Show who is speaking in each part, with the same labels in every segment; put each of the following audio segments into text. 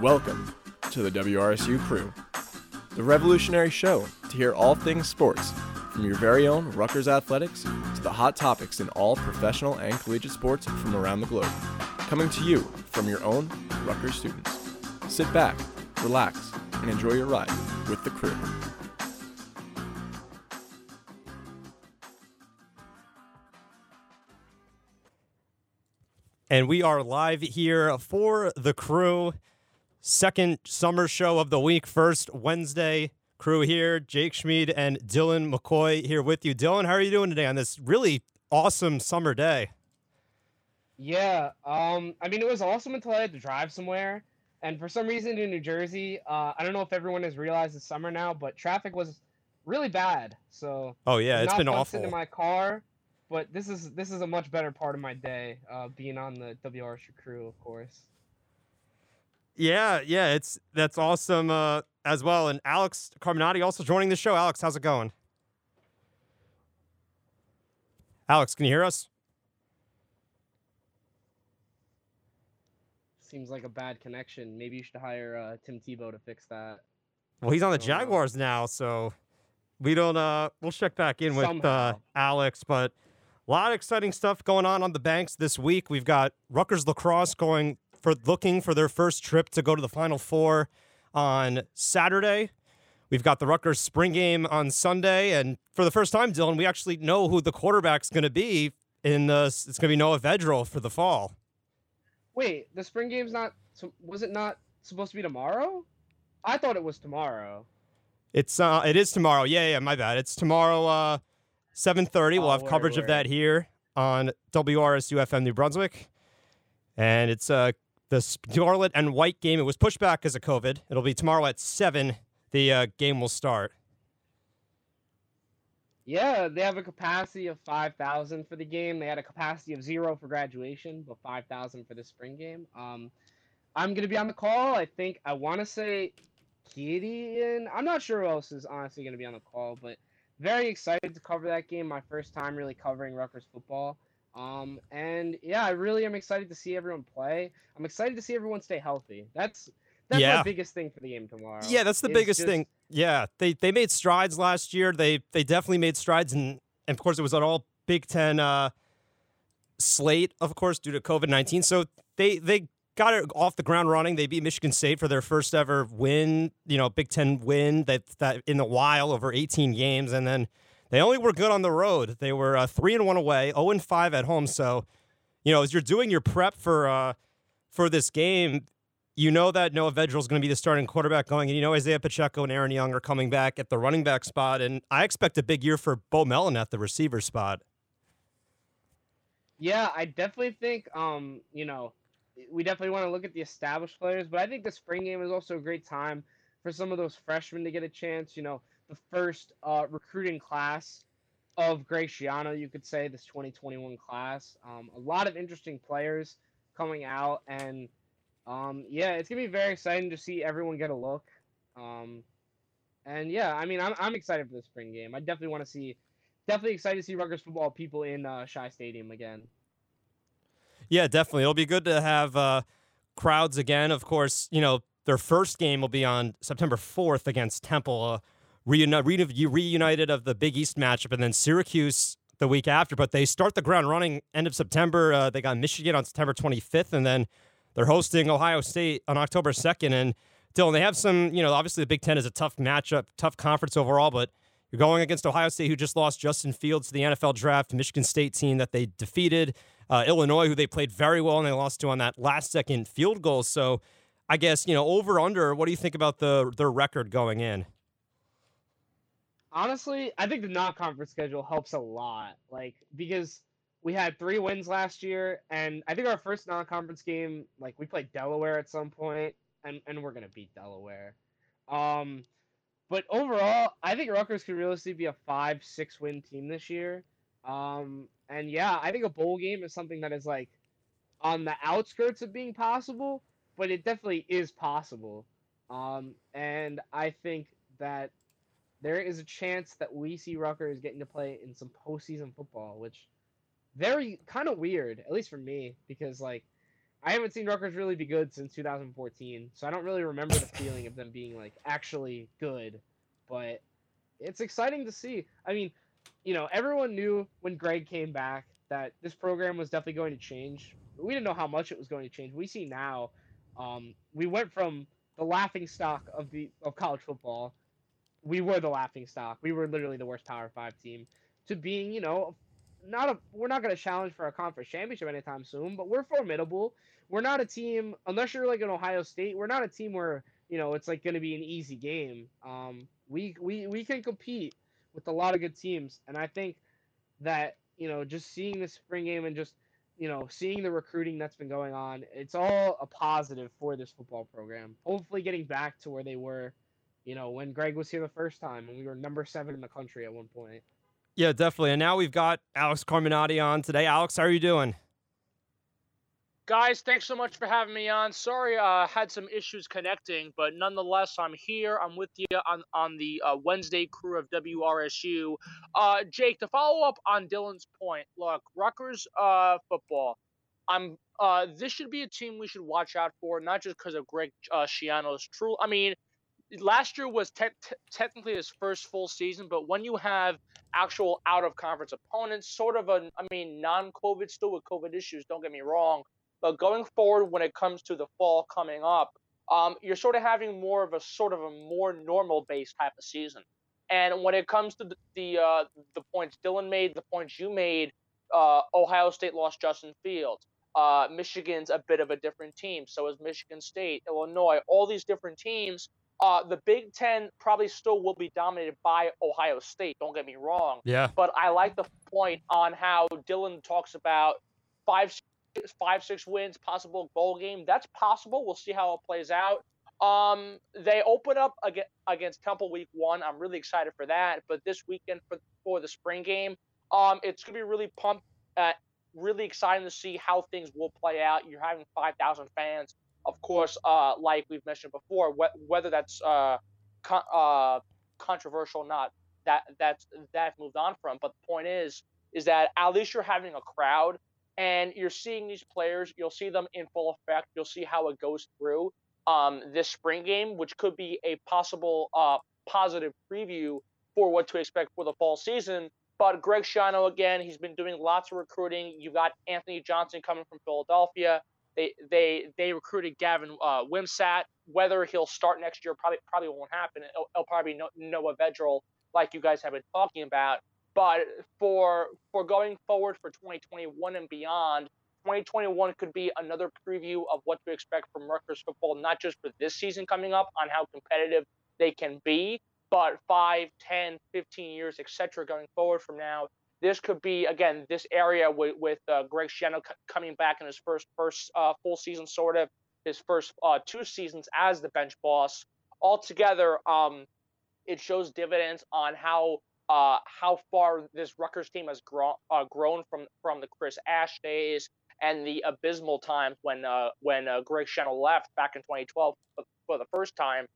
Speaker 1: Welcome to the WRSU Crew, the revolutionary show to hear all things sports, from your very own Rutgers athletics to the hot topics in all professional and collegiate sports from around the globe. Coming to you from your own Rutgers students. Sit back, relax, and enjoy your ride with the crew.
Speaker 2: And we are live here for the crew. Second summer show of the week. First Wednesday. Crew here. Jake Schmied and Dylan McCoy here with you. Dylan, how are you doing today on this really awesome summer day?
Speaker 3: Yeah, um, I mean it was awesome until I had to drive somewhere, and for some reason in New Jersey, uh, I don't know if everyone has realized it's summer now, but traffic was really bad. So
Speaker 2: Oh yeah, it's
Speaker 3: not
Speaker 2: been awful.
Speaker 3: sitting in my car, but this is this is a much better part of my day, uh, being on the WRSU crew, of course.
Speaker 2: Yeah, yeah, it's that's awesome uh, as well. And Alex Carmenaty also joining the show. Alex, how's it going? Alex, can you hear us?
Speaker 3: Seems like a bad connection. Maybe you should hire uh, Tim Tebow to fix that.
Speaker 2: Well, he's on the. Jaguars now, so we don't. Uh, we'll check back in with uh, Alex. But a lot of exciting stuff going on on the banks this week. We've got Rutgers lacrosse going for looking for their first trip to go to the Final Four on Saturday. We've got the Rutgers spring game on Sunday, and for the first time, Dylan, we actually know who the quarterback's going to be. In the, it's going to be Noah Vedral for the fall.
Speaker 3: Wait, the spring game's not. Was it not supposed to be tomorrow? I thought it was tomorrow.
Speaker 2: It's uh, it is tomorrow. Yeah, yeah, my bad. It's tomorrow, uh, seven thirty. We'll
Speaker 3: Oh,
Speaker 2: have
Speaker 3: word,
Speaker 2: coverage of that here on WRSU FM New Brunswick, and it's uh the Scarlet and White game. It was pushed back because of COVID. It'll be tomorrow at seven. The uh, game will start.
Speaker 3: Yeah, they have a capacity of 5,000 for the game. They had a capacity of zero for graduation, but 5,000 for the spring game. Um, I'm going to be on the call. I think I want to say Gideon. I'm not sure who else is honestly going to be on the call, but very excited to cover that game. My first time really covering Rutgers football. Um, and yeah, I really am excited to see everyone play. I'm excited to see everyone stay healthy. That's that's
Speaker 2: Yeah.
Speaker 3: my biggest thing for the game tomorrow.
Speaker 2: Yeah, that's the biggest
Speaker 3: just-
Speaker 2: thing. Yeah, they they made strides last year. They they definitely made strides, and, and of course it was an all Big Ten uh, slate, of course, due to COVID nineteen. So they they got it off the ground running. They beat Michigan State for their first ever win, you know, Big Ten win that that in a while over eighteen games, and then they only were good on the road. They were uh, three and one away, zero and five at home. So, you know, as you're doing your prep for uh, for this game, you know that Noah Vedral is going to be the starting quarterback going, and you know Isaiah Pacheco and Aaron Young are coming back at the running back spot, and I expect a big year for Bo Melton at the receiver spot.
Speaker 3: Yeah, I definitely think um, you know, we definitely want to look at the established players, but I think the spring game is also a great time for some of those freshmen to get a chance, you know, the first uh, recruiting class of Graciano, you could say, this 2021 class. Um, a lot of interesting players coming out and um, yeah, it's going to be very exciting to see everyone get a look. Um, and yeah, I mean, I'm, I'm excited for the spring game. I definitely want to see definitely excited to see Rutgers football people in uh, SHI Stadium again.
Speaker 2: Yeah, definitely. It'll be good to have uh, crowds again. Of course, you know, their first game will be on September 4th against Temple, uh, reuni- reuni- reunited of the Big East matchup, and then Syracuse the week after. But they start the ground running end of September. Uh, they got Michigan on September 25th, and then they're hosting Ohio State on October 2nd. And Dylan, they have some, you know, obviously the Big Ten is a tough matchup, tough conference overall, but you're going against Ohio State, who just lost Justin Fields to the NFL draft, Michigan State team that they defeated, uh, Illinois, who they played very well and they lost to on that last second field goal. So I guess, you know, over under, what do you think about the their record going in?
Speaker 3: Honestly, I think the non-conference schedule helps a lot. Like because we had three wins last year, and I think our first non-conference game, like we played Delaware at some point, and and we're gonna beat Delaware. Um, but overall, I think Rutgers could realistically be a five, six win team this year. Um, and yeah, I think a bowl game is something that is like on the outskirts of being possible, but it definitely is possible. Um, and I think that there is a chance that we see Rutgers getting to play in some postseason football, which very kind of weird, at least for me, because like I haven't seen Rutgers really be good since 2014, so I don't really remember the feeling of them being like actually good. But it's exciting to see. I mean, you know, everyone knew when Greg came back that this program was definitely going to change. We didn't know how much it was going to change. We see now, um, we went from the laughing stock of the of college football. We were the laughing stock. We were literally the worst Power Five team to being, you know, not a. We're not going to challenge for a conference championship anytime soon, but we're formidable. We're not a team unless you're like an Ohio State. We're not a team where you know it's like going to be an easy game. Um, we we we can compete with a lot of good teams, and I think that you know just seeing the spring game and just you know seeing the recruiting that's been going on, it's all a positive for this football program. Hopefully, getting back to where they were, you know, when Greg was here the first time, and we were number seven in the country at one point.
Speaker 2: Yeah, definitely. And now we've got Alex Carmenaty on today. Alex, how are you doing?
Speaker 4: Guys, thanks so much for having me on. Sorry, I uh, had some issues connecting, but nonetheless, I'm here. I'm with you on on the uh, Wednesday crew of WRSU. Uh, Jake, to follow up on Dylan's point, look, Rutgers uh, football. I'm. Uh, this should be a team we should watch out for, not just because of Greg uh, Schiano's true. I mean, last year was te- te- technically his first full season, but when you have actual out of conference opponents, sort of a, I mean, non COVID, still with COVID issues, don't get me wrong, but going forward, when it comes to the fall coming up, um, you're sort of having more of a sort of a more normal base type of season. And when it comes to the the, uh, the points Dylan made, the points you made, uh, Ohio State lost Justin Fields. Uh, Michigan's a bit of a different team. So is Michigan State, Illinois, all these different teams. Uh, the Big Ten probably still will be dominated by Ohio State. Don't get me wrong.
Speaker 2: Yeah.
Speaker 4: But I like the point on how Dylan talks about five five, six wins, possible bowl game. That's possible. We'll see how it plays out. Um, they open up against, against Temple week one. I'm really excited for that. But this weekend for for the spring game, um, it's gonna be really pumped. Uh, really exciting to see how things will play out. You're having 5,000 fans, of course. Uh, like we've mentioned before, wh- whether that's uh, con- uh, controversial or not, that that's that's moved on from. But the point is, is that at least you're having a crowd and you're seeing these players. You'll see them in full effect. You'll see how it goes through um, this spring game, which could be a possible uh, positive preview for what to expect for the fall season. But Greg Schiano, again, he's been doing lots of recruiting. You've got Anthony Johnson coming from Philadelphia. They they they recruited Gavin uh, Wimsatt. Whether he'll start next year probably probably won't happen. It'll, it'll probably be Noah Vedral, like you guys have been talking about. But for for going forward for 2021 and beyond, 2021 could be another preview of what to expect from Rutgers football, not just for this season coming up on how competitive they can be, but 5, 10, 15 years, etc. going forward from now. This could be again this area with, with uh, Greg Schiano c- coming back in his first first uh, full season, sort of his first uh, two seasons as the bench boss. Altogether, um, it shows dividends on how uh, how far this Rutgers team has grown uh, grown from from the Chris Ash days and the abysmal times when uh, when Greg Schiano left back in 2012 for the first time.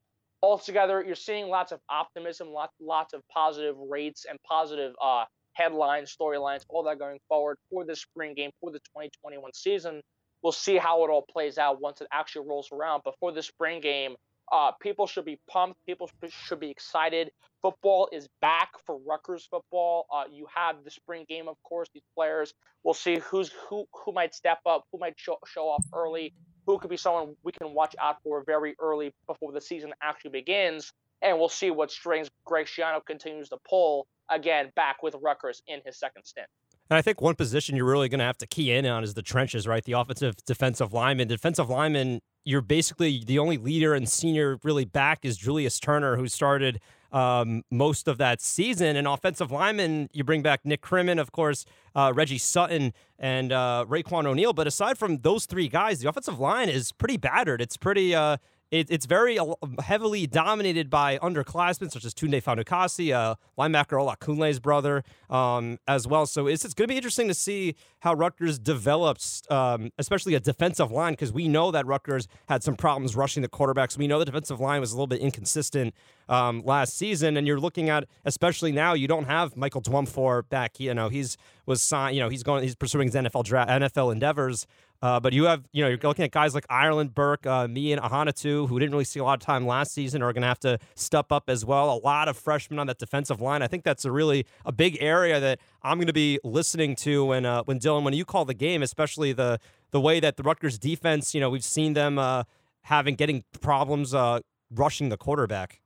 Speaker 4: Altogether, you're seeing lots of optimism, lots lots of positive rates and positive uh, headlines, storylines, all that going forward for the spring game for the 2021 season. We'll see how it all plays out once it actually rolls around. But for the spring game, uh, people should be pumped. People should be excited. Football is back for Rutgers football. Uh, you have the spring game, of course. These players. We'll see who's who who might step up, who might show, show off early, who could be someone we can watch out for very early before the season actually begins. And we'll see what strings Greg Schiano continues to pull again back with Rutgers in his second stint.
Speaker 2: And I think one position you're really going to have to key in on is the trenches, right? The offensive defensive lineman. Defensive lineman, you're basically the only leader and senior really back is Julius Turner, who started um, most of that season. And offensive lineman, you bring back Nick Krimin, of course, uh, Reggie Sutton, and uh, Raiqwon O'Neal. But aside from those three guys, the offensive line is pretty battered. It's pretty. Uh, it, it's very heavily dominated by underclassmen such as Tunde Fatukasi, uh, linebacker Olakunle's brother, um, as well. So it's, it's going to be interesting to see how Rutgers develops, um, especially a defensive line, because we know that Rutgers had some problems rushing the quarterbacks. We know the defensive line was a little bit inconsistent um, last season, and you're looking at, especially now, you don't have Michael Dwumfour back. You know, he's was signed. You know, he's going, he's pursuing his NFL draft, NFL endeavors. Uh, but you have, you know, you're looking at guys like Ireland, Burke, uh, me, and Ahanotu, who didn't really see a lot of time last season, are going to have to step up as well. A lot of freshmen on that defensive line. I think that's a really a big area that I'm going to be listening to when uh, when Dylan, when you call the game, especially the the way that the Rutgers defense, you know, we've seen them uh, having getting problems uh, rushing the quarterback.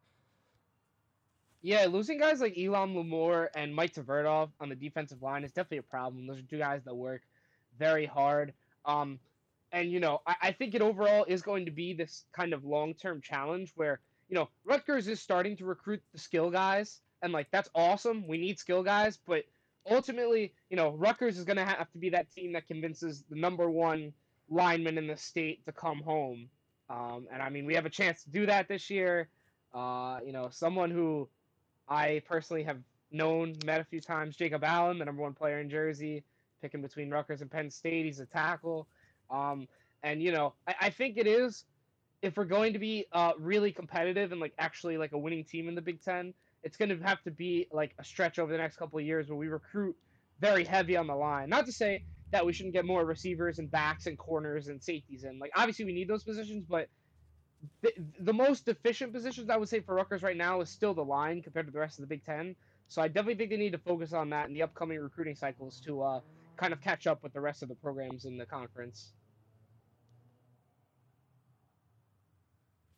Speaker 3: Yeah, losing guys like Elorm Lumor and Mike Tverdov on the defensive line is definitely a problem. Those are two guys that work very hard. Um, and you know, I, I think it overall is going to be this kind of long-term challenge where you know Rutgers is starting to recruit the skill guys, and like that's awesome. We need skill guys, but ultimately, you know, Rutgers is going to have to be that team that convinces the number one lineman in the state to come home. Um, and I mean, we have a chance to do that this year. Uh, you know, someone who I personally have known, met a few times, Jacob Allen, the number one player in Jersey, picking between Rutgers and Penn State. He's a tackle. Um, and, you know, I, I, think it is, if we're going to be uh, really competitive and like actually like a winning team in the Big Ten, it's going to have to be like a stretch over the next couple of years where we recruit very heavy on the line. Not to say that we shouldn't get more receivers and backs and corners and safeties in. Like obviously we need those positions, but the, the most efficient positions I would say for Rutgers right now is still the line compared to the rest of the Big Ten. So I definitely think they need to focus on that in the upcoming recruiting cycles to uh, kind of catch up with the rest of the programs in the conference.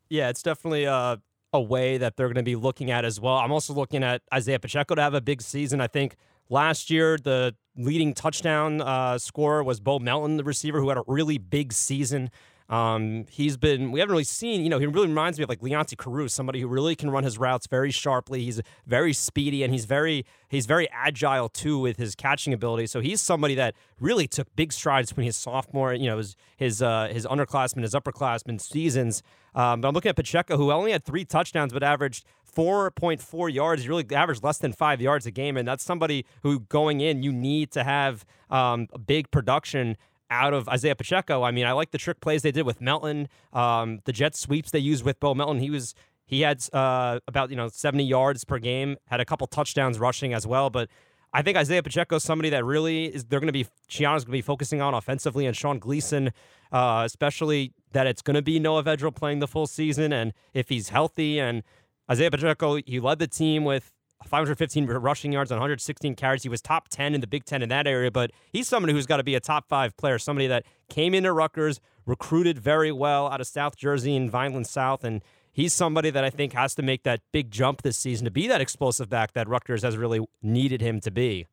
Speaker 2: Yeah, it's definitely uh, a way that they're going to be looking at as well. I'm also looking at Isaiah Pacheco to have a big season. I think last year the leading touchdown uh, scorer was Bo Melton, the receiver, who had a really big season. Um, he's been, we haven't really seen, you know, he really reminds me of like Leonte Carroo, somebody who really can run his routes very sharply. He's very speedy and he's very, he's very agile too with his catching ability. So he's somebody that really took big strides between his sophomore, you know, his, his, uh, his underclassmen, his upperclassmen seasons. Um, but I'm looking at Pacheco, who only had three touchdowns, but averaged 4.4 yards. He really averaged less than five yards a game. And that's somebody who going in, you need to have um, a big production out of Isaiah Pacheco. I mean, I like the trick plays they did with Melton, um, the jet sweeps they used with Bo Melton. He was he had uh, about you know 70 yards per game, had a couple touchdowns rushing as well. But I think Isaiah Pacheco is somebody that really is they're going to be Schiano's going to be focusing on offensively, and Sean Gleason, uh, especially that it's going to be Noah Vedral playing the full season, and if he's healthy and Isaiah Pacheco, he led the team with 515 rushing yards on 116 carries. He was top 10 in the Big Ten in that area, but he's somebody who's got to be a top five player, somebody that came into Rutgers, recruited very well out of South Jersey and Vineland South, and he's somebody that I think has to make that big jump this season to be that explosive back that Rutgers has really needed him to be.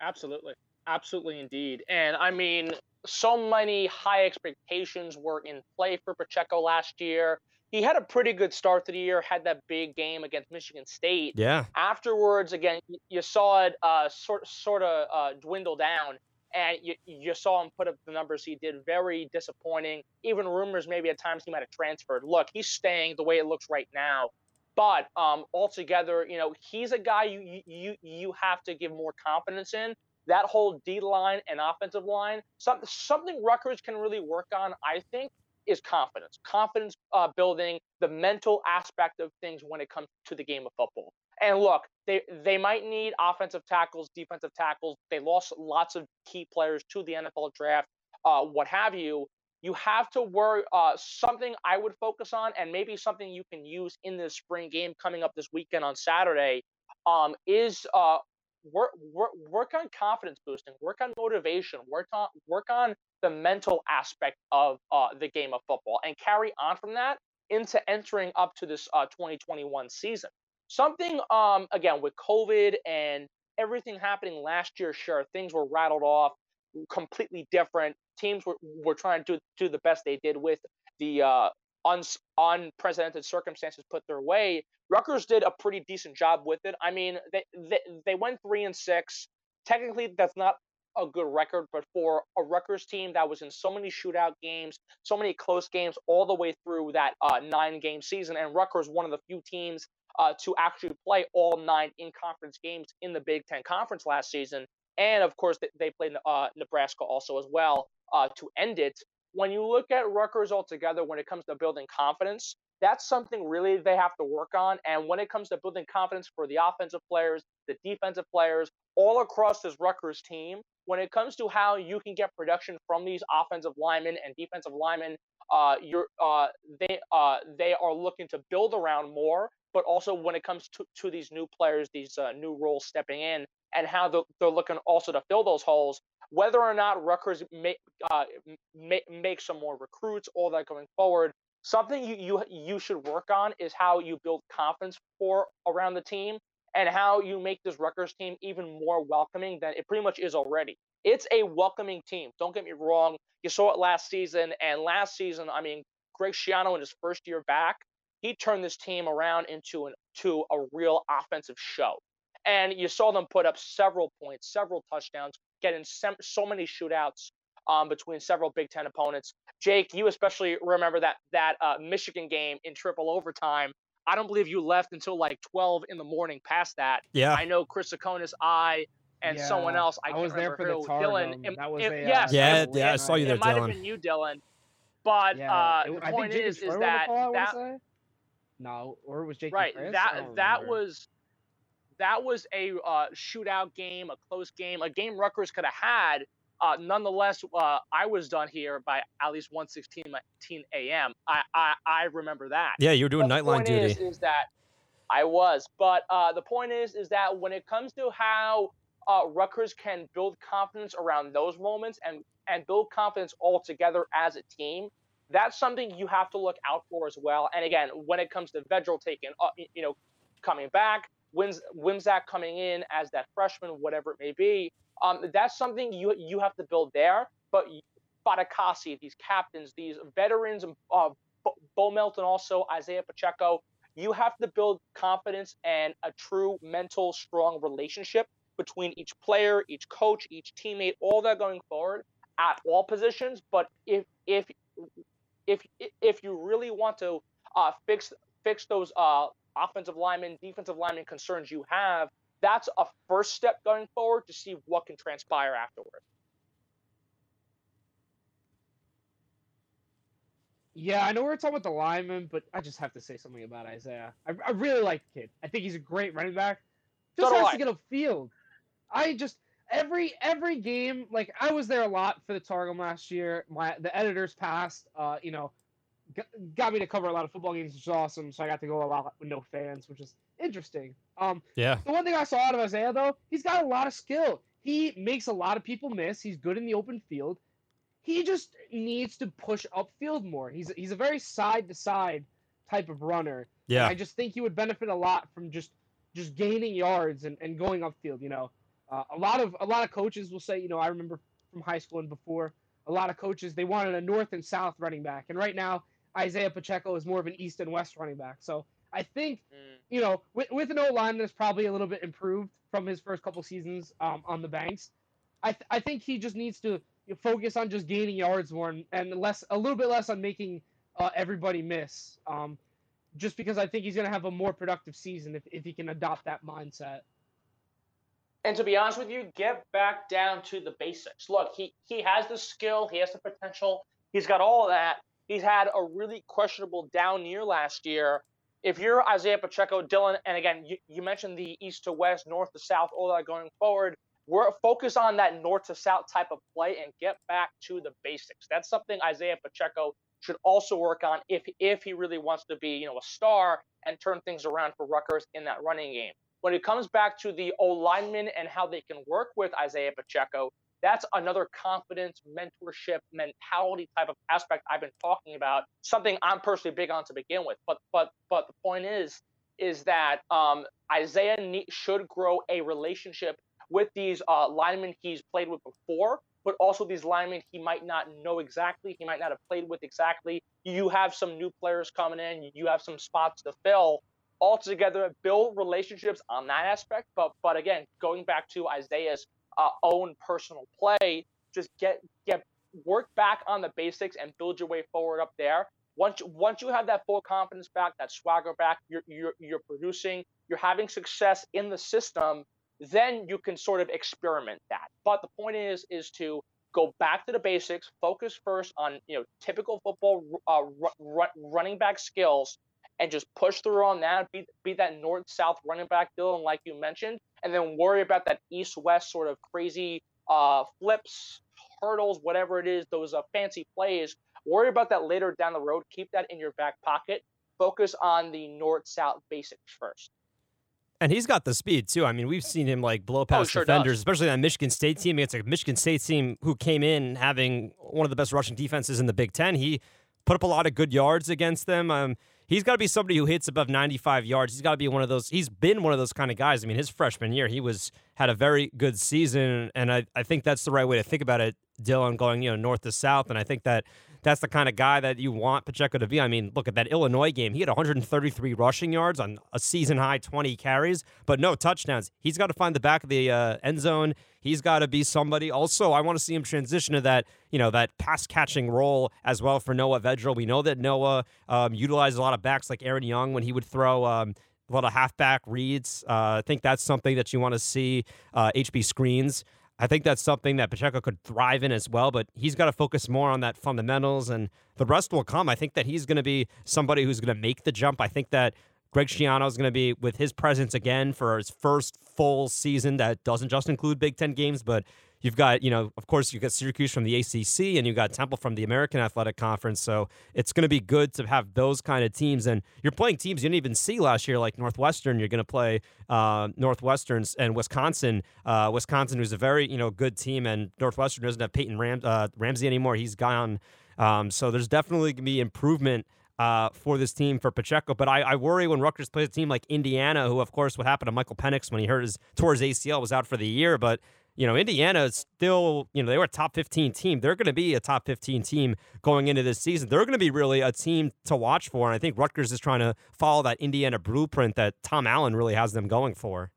Speaker 4: Absolutely. Absolutely indeed. And I mean, so many high expectations were in play for Pacheco last year he had a pretty good start to the year. Had that big game against Michigan State.
Speaker 2: Yeah.
Speaker 4: Afterwards, again, you saw it uh, sort sort of uh, dwindle down, and you you saw him put up the numbers he did. Very disappointing. Even rumors maybe at times he might have transferred. Look, he's staying the way it looks right now. But um, altogether, you know, he's a guy you you you have to give more confidence in. That whole D line and offensive line, something something Rutgers can really work on, I think, is confidence. Confidence uh, building, the mental aspect of things when it comes to the game of football. And look, they they might need offensive tackles, defensive tackles. They lost lots of key players to the NFL draft, uh, what have you. You have to worry. Uh, something I would focus on, and maybe something you can use in the spring game coming up this weekend on Saturday, um, is uh, work, work work on confidence boosting, work on motivation, work on work on the mental aspect of uh, the game of football, and carry on from that into entering up to this uh, 2021 season. Something um, again with COVID and everything happening last year, sure things were rattled off, completely different. Teams were, were trying to do, the best they did with the uh, un- unprecedented circumstances put their way. Rutgers did a pretty decent job with it. I mean, they, they, they went three and six. Technically, that's not a good record, but for a Rutgers team that was in so many shootout games, so many close games all the way through that uh, nine game season, and Rutgers one of the few teams uh, to actually play all nine in conference games in the Big Ten Conference last season. And of course, they played uh, Nebraska also as well uh, to end it when you look at Rutgers altogether, when it comes to building confidence, that's something really they have to work on. And when it comes to building confidence for the offensive players, the defensive players, all across this Rutgers team, when it comes to how you can get production from these offensive linemen and defensive linemen, uh, you're uh, they uh, they are looking to build around more. But also when it comes to, to these new players, these uh, new roles stepping in, and how they're, looking also to fill those holes, whether or not Rutgers may, uh, may, make some more recruits, all that going forward, something you, you you should work on is how you build confidence for around the team and how you make this Rutgers team even more welcoming than it pretty much is already. It's a welcoming team. Don't get me wrong. You saw it last season, and last season, I mean, Greg Schiano in his first year back, he turned this team around into an to a real offensive show. And you saw them put up several points, several touchdowns, getting so many shootouts um, between several Big Ten opponents. Jake, you especially remember that that uh, Michigan game in triple overtime. I don't believe you left until like 12 in the morning. Past that,
Speaker 2: yeah.
Speaker 4: I know Chris Sakonis, I, and
Speaker 3: Yeah,
Speaker 4: someone else. I,
Speaker 3: I
Speaker 4: can't
Speaker 3: was there
Speaker 4: remember
Speaker 3: for the
Speaker 4: who. Dylan.
Speaker 3: Targum.
Speaker 4: it-
Speaker 3: That was
Speaker 4: it-
Speaker 3: a, uh,
Speaker 4: yes,
Speaker 2: Yeah,
Speaker 4: it-
Speaker 2: yeah, I saw you there,
Speaker 4: It might have
Speaker 2: Dylan.
Speaker 4: been you, Dylan. But
Speaker 3: Yeah,
Speaker 4: uh,
Speaker 3: it-
Speaker 4: the
Speaker 3: I
Speaker 4: point
Speaker 3: Jacob
Speaker 4: is, is that
Speaker 3: call,
Speaker 4: that
Speaker 3: no, or was Jake
Speaker 4: right
Speaker 3: Chris?
Speaker 4: That that was that was a uh, shootout game, a close game, a game Rutgers could have had. Uh, nonetheless, uh, I was done here by at least 1:16 a.m. I, I I remember that.
Speaker 2: Yeah, you were doing
Speaker 4: But the
Speaker 2: nightline
Speaker 4: point
Speaker 2: duty.
Speaker 4: Is, is that I was, but uh, the point is, is that when it comes to how uh, Rutgers can build confidence around those moments and and build confidence all together as a team, that's something you have to look out for as well. And again, when it comes to Vedral taking, uh, you know, coming back, Wims Wimsatt coming in as that freshman, whatever it may be, um, that's something you you have to build there. But Fatukasi, these captains, these veterans, uh, Bo Melton, also Isaiah Pacheco, you have to build confidence and a true mental strong relationship between each player, each coach, each teammate, all that going forward at all positions. But if if if if you really want to uh, fix fix those uh, offensive linemen, defensive lineman concerns you have, that's a first step going forward to see what can transpire afterward.
Speaker 3: Yeah, I know we're talking about the lineman, but I just have to say something about Isaiah. I, I really like the kid. I think he's a great running back. Just has
Speaker 4: I.
Speaker 3: to get a field. I just every every game, like I was there a lot for the Targum last year. My the editors passed, uh, you know, got, got me to cover a lot of football games, which is awesome. So I got to go a lot with no fans, which is interesting. Um,
Speaker 2: Yeah.
Speaker 3: the one thing I saw out of Isaiah though, he's got a lot of skill. He makes a lot of people miss. He's good in the open field. He just needs to push upfield more. He's he's a very side to side type of runner.
Speaker 2: Yeah.
Speaker 3: I just think he would benefit a lot from just just gaining yards and, and going upfield. You know, uh, a lot of a lot of coaches will say, you know, I remember from high school and before, a lot of coaches they wanted a north and south running back, and right now Isaiah Pacheco is more of an east and west running back. So I think
Speaker 4: Mm.
Speaker 3: you know, with, with an O line that's probably a little bit improved from his first couple seasons um, on the banks, I, th- I think he just needs to focus on just gaining yards more and, and less a little bit less on making uh, everybody miss. Um, just because I think he's going to have a more productive season if, if he can adopt that mindset.
Speaker 4: And to be honest with you, get back down to the basics. Look, he he has the skill, he has the potential, he's got all of that. He's had a really questionable down year last year. If you're Isaiah Pacheco, Dylan, and again, you, you mentioned the east to west, north to south, all that going forward. We're focus on that north to south type of play and get back to the basics. That's something Isaiah Pacheco should also work on if if he really wants to be, you know, a star and turn things around for Rutgers in that running game when it comes back to the O linemen and how they can work with Isaiah Pacheco, that's another confidence, mentorship, mentality type of aspect I've been talking about. Something I'm personally big on to begin with. But but but the point is, is that um, Isaiah should grow a relationship with these uh, linemen he's played with before, but also these linemen he might not know exactly, he might not have played with exactly. You have some new players coming in, you have some spots to fill altogether build relationships on that aspect. But but again, going back to Isaiah's uh, own personal play, just get get work back on the basics and build your way forward up there. Once once you have that full confidence back, that swagger back, you're you're you're producing, you're having success in the system. Then you can sort of experiment that. But the point is is to go back to the basics, focus first on you know typical football uh, ru- ru- running back skills, and just push through on that, be, be that north south running back, Dylan, like you mentioned, and then worry about that east west sort of crazy uh, flips, hurdles, whatever it is, those uh, fancy plays. Worry about that later down the road. Keep that in your back pocket. Focus on the north south basics first.
Speaker 2: And he's got the speed too. I mean, we've seen him like blow past
Speaker 4: Oh, sure
Speaker 2: defenders,
Speaker 4: does.
Speaker 2: especially that Michigan State team. It's a Michigan State team who came in having one of the best rushing defenses in the Big Ten. He put up a lot of good yards against them. Um, he's got to be somebody who hits above 95 yards. He's got to be one of those. He's been one of those kind of guys. I mean, his freshman year, he was had a very good season, and I, I think that's the right way to think about it, Dylan, going you know north to south. And I think that that's the kind of guy that you want Pacheco to be. I mean, look at that Illinois game. He had 133 rushing yards on a season high 20 carries, but no touchdowns. He's got to find the back of the uh, end zone. He's got to be somebody. Also, I want to see him transition to that, you know, that pass catching role as well for Noah Vedral. We know that Noah um, utilized a lot of backs like Aaron Young when he would throw. Um, a lot of halfback reads. Uh, I think that's something that you want to see. Uh, HB screens. I think that's something that Pacheco could thrive in as well, but he's got to focus more on that fundamentals and the rest will come. I think that he's going to be somebody who's going to make the jump. I think that Greg Schiano is going to be with his presence again for his first full season that doesn't just include Big Ten games, but you've got, you know, of course, you've got Syracuse from the ACC and you've got Temple from the American Athletic Conference. So it's going to be good to have those kind of teams. And you're playing teams you didn't even see last year, like Northwestern. You're going to play uh, and Wisconsin. Uh, Wisconsin, who's a very, you know, good team, and Northwestern doesn't have Peyton Ram- uh, Ramsey anymore. He's gone. Um, so there's definitely going to be improvement uh, for this team for Pacheco. But I, I worry when Rutgers plays a team like Indiana, who, of course, what happened to Michael Penix when he hurt his tore his ACL was out for the year. But you know, Indiana is still, you know, they were a top 15 team. They're going to be a top 15 team going into this season. They're going to be really a team to watch for. And I think Rutgers is trying to follow that Indiana blueprint that Tom Allen really has them going for.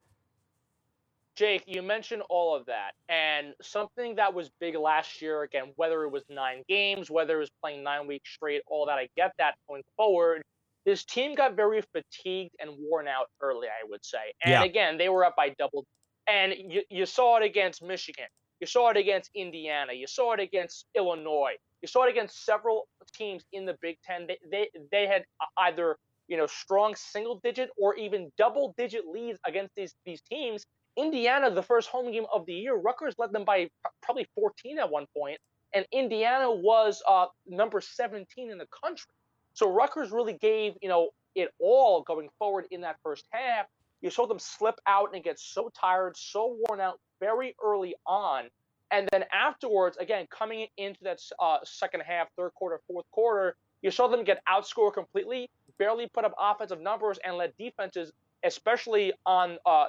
Speaker 4: Jake, you mentioned all of that, and something that was big last year, again, whether it was nine games, whether it was playing nine weeks straight, all that, I get that going forward. This team got very fatigued and worn out early, I would say. And
Speaker 2: Yeah.
Speaker 4: again, they were up by double. And you, you saw it against Michigan. You saw it against Indiana. You saw it against Illinois. You saw it against several teams in the Big Ten. They, they, they had either you know strong single digit or even double digit leads against these these teams Indiana, the first home game of the year, Rutgers led them by probably 14 at one point, and Indiana was uh, number 17 in the country. So Rutgers really gave you know it all going forward in that first half. You saw them slip out and get so tired, so worn out very early on, and then afterwards, again coming into that uh, second half, third quarter, fourth quarter, you saw them get outscored completely, barely put up offensive numbers, and let defenses especially on uh,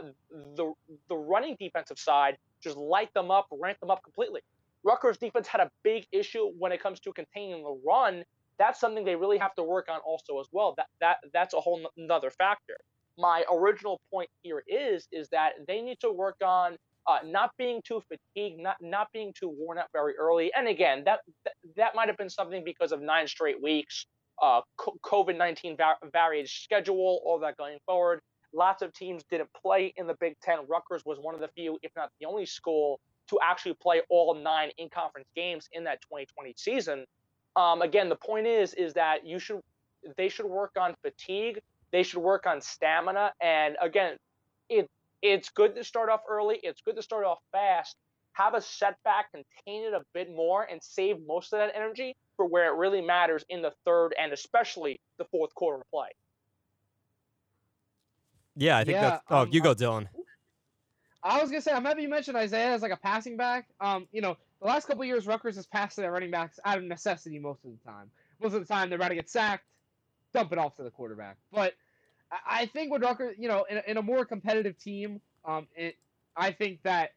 Speaker 4: the the running defensive side, just light them up, rank them up completely. Rutgers defense had a big issue when it comes to containing the run. That's something they really have to work on also as well. That that that's a whole another factor. My original point here is is that they need to work on uh, not being too fatigued, not not being too worn out very early. And again, that that, that might have been something because of nine straight weeks, uh, COVID nineteen var- varied schedule, all that going forward. Lots of teams didn't play in the Big Ten. Rutgers was one of the few, if not the only school, to actually play all nine in-conference games in that 2020 season. Um, again, the point is, is that you should, they should work on fatigue. They should work on stamina. And again, it it's good to start off early. It's good to start off fast. Have a setback, contain it a bit more, and save most of that energy for where it really matters in the third and especially the fourth quarter of play.
Speaker 2: Yeah, I think
Speaker 3: Yeah,
Speaker 2: that's. Oh,
Speaker 3: um,
Speaker 2: you go, Dylan.
Speaker 3: I was gonna say I'm happy you mentioned Isaiah as like a passing back. Um, you know, the last couple of years Rutgers has passed their running backs out of necessity most of the time. Most of the time they're about to get sacked, dump it off to the quarterback. But I, think with Rutgers, you know, in, a- in a more competitive team, um, it, I think that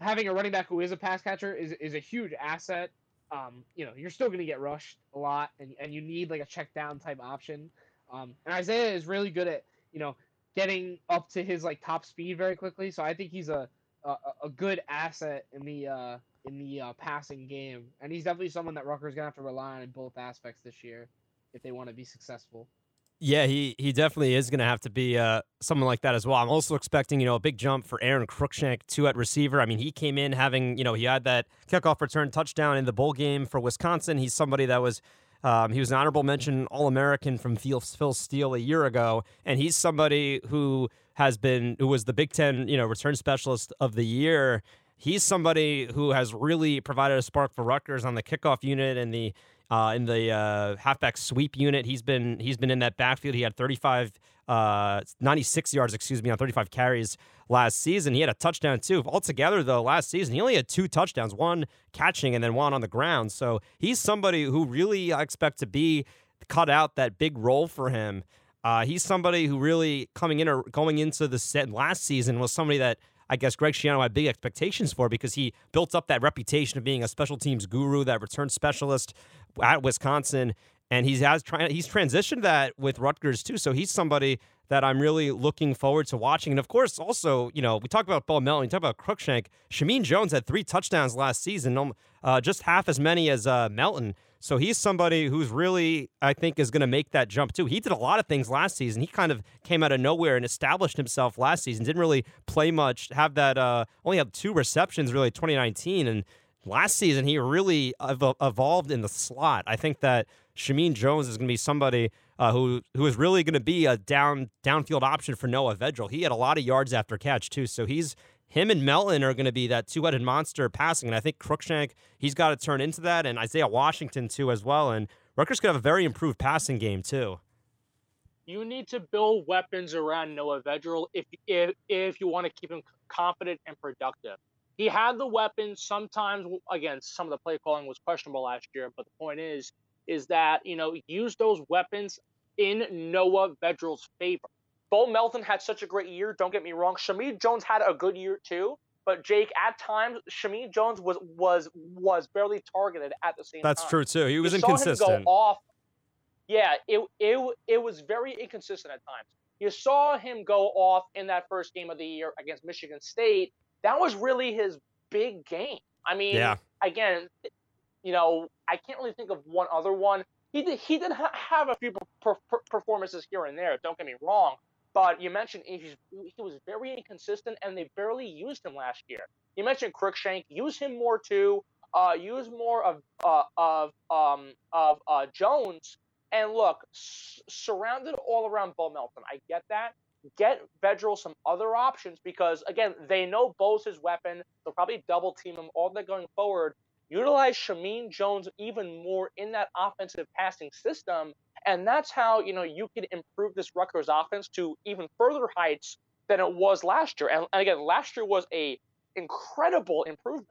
Speaker 3: having a running back who is a pass catcher is is a huge asset. Um, you know, you're still gonna get rushed a lot, and and you need like a check down type option. Um, and Isaiah is really good at you know getting up to his like top speed very quickly. So I think he's a a, a good asset in the uh, in the uh, passing game, and he's definitely someone that Rutgers gonna have to rely on in both aspects this year if they want to be successful.
Speaker 2: Yeah, he he definitely is going to have to be uh, someone like that as well. I'm also expecting, you know, a big jump for Aaron Cruikshank too at receiver. I mean, he came in having, you know, he had that kickoff return touchdown in the bowl game for Wisconsin. He's somebody that was. Um, he was an honorable mention All American from Phil, Phil Steele a year ago, and he's somebody who has been who was the Big Ten, you know, return specialist of the year. he's somebody who has really provided a spark for Rutgers on the kickoff unit and the uh, in the uh, halfback sweep unit. He's been he's been in that backfield. He had 35, uh, 96 yards, excuse me, on 35 carries last season. He had a touchdown too. Altogether, though, last season he only had two touchdowns, one catching and then one on the ground. So he's somebody who really I expect to be cut out that big role for him. Uh, he's somebody who really coming in or going into the set last season was somebody that I guess Greg Schiano had big expectations for because he built up that reputation of being a special teams guru, that return specialist at Wisconsin, and he's has trying he's transitioned that with Rutgers too. So he's somebody that I'm really looking forward to watching. And of course, also you know we talk about Bo Melton, we talk about Cruikshank. Shameen Jones had three touchdowns last season, um, uh, just half as many as uh, Melton. So he's somebody who's really, I think, is going to make that jump too. He did a lot of things last season. He kind of came out of nowhere and established himself last season. Didn't really play much. Have that uh, only had two receptions really 2019 and last season he really ev- evolved in the slot. I think that Shameen Jones is going to be somebody uh, who who is really going to be a down downfield option for Noah Vedral. He had a lot of yards after catch too, so he's him and Melton are going to be that two-headed monster passing, and I think Cruikshank he's got to turn into that, and Isaiah Washington too as well. And Rutgers could have a very improved passing game too.
Speaker 4: You need to build weapons around Noah Vedral if if if you want to keep him confident and productive. He had the weapons. Sometimes, again, some of the play calling was questionable last year, but the point is, is that you know use those weapons in Noah Vedral's favor. Bo Melton had such a great year. Don't get me wrong. Shameen Jones had a good year too. But Jake, at times, Shameen Jones was was was barely targeted at the same
Speaker 2: That's
Speaker 4: time.
Speaker 2: true too. He was
Speaker 4: you
Speaker 2: inconsistent.
Speaker 4: Saw him go off. Yeah, it it it was very inconsistent at times. You saw him go off in that first game of the year against Michigan State. That was really his big game. I mean,
Speaker 2: Yeah.
Speaker 4: again, you know, I can't really think of one other one. He did he did ha- have a few per- per- performances here and there. Don't get me wrong, but you mentioned he was very inconsistent, and they barely used him last year. You mentioned Cruikshank. Use him more too. Uh, use more of uh, of um, of uh, Jones. And look, s- surrounded all around Bo Melton. I get that. Get Vedral some other options because again, they know Bo's his weapon. They'll probably double team him all that going forward. Utilize Shameen Jones even more in that offensive passing system, and that's how you know you can improve this Rutgers offense to even further heights than it was last year. And, and again, last year was a incredible improvement.